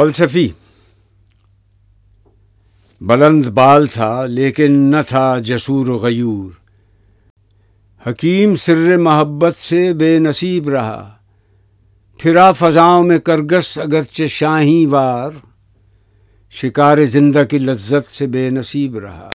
فلسفی بلند بال تھا لیکن نہ تھا جسور و غیور۔ حکیم سر محبت سے بے نصیب رہا۔ پھرا فضاؤں میں کرگس اگرچہ شاہی وار۔ شکار زندہ کی لذت سے بے نصیب رہا۔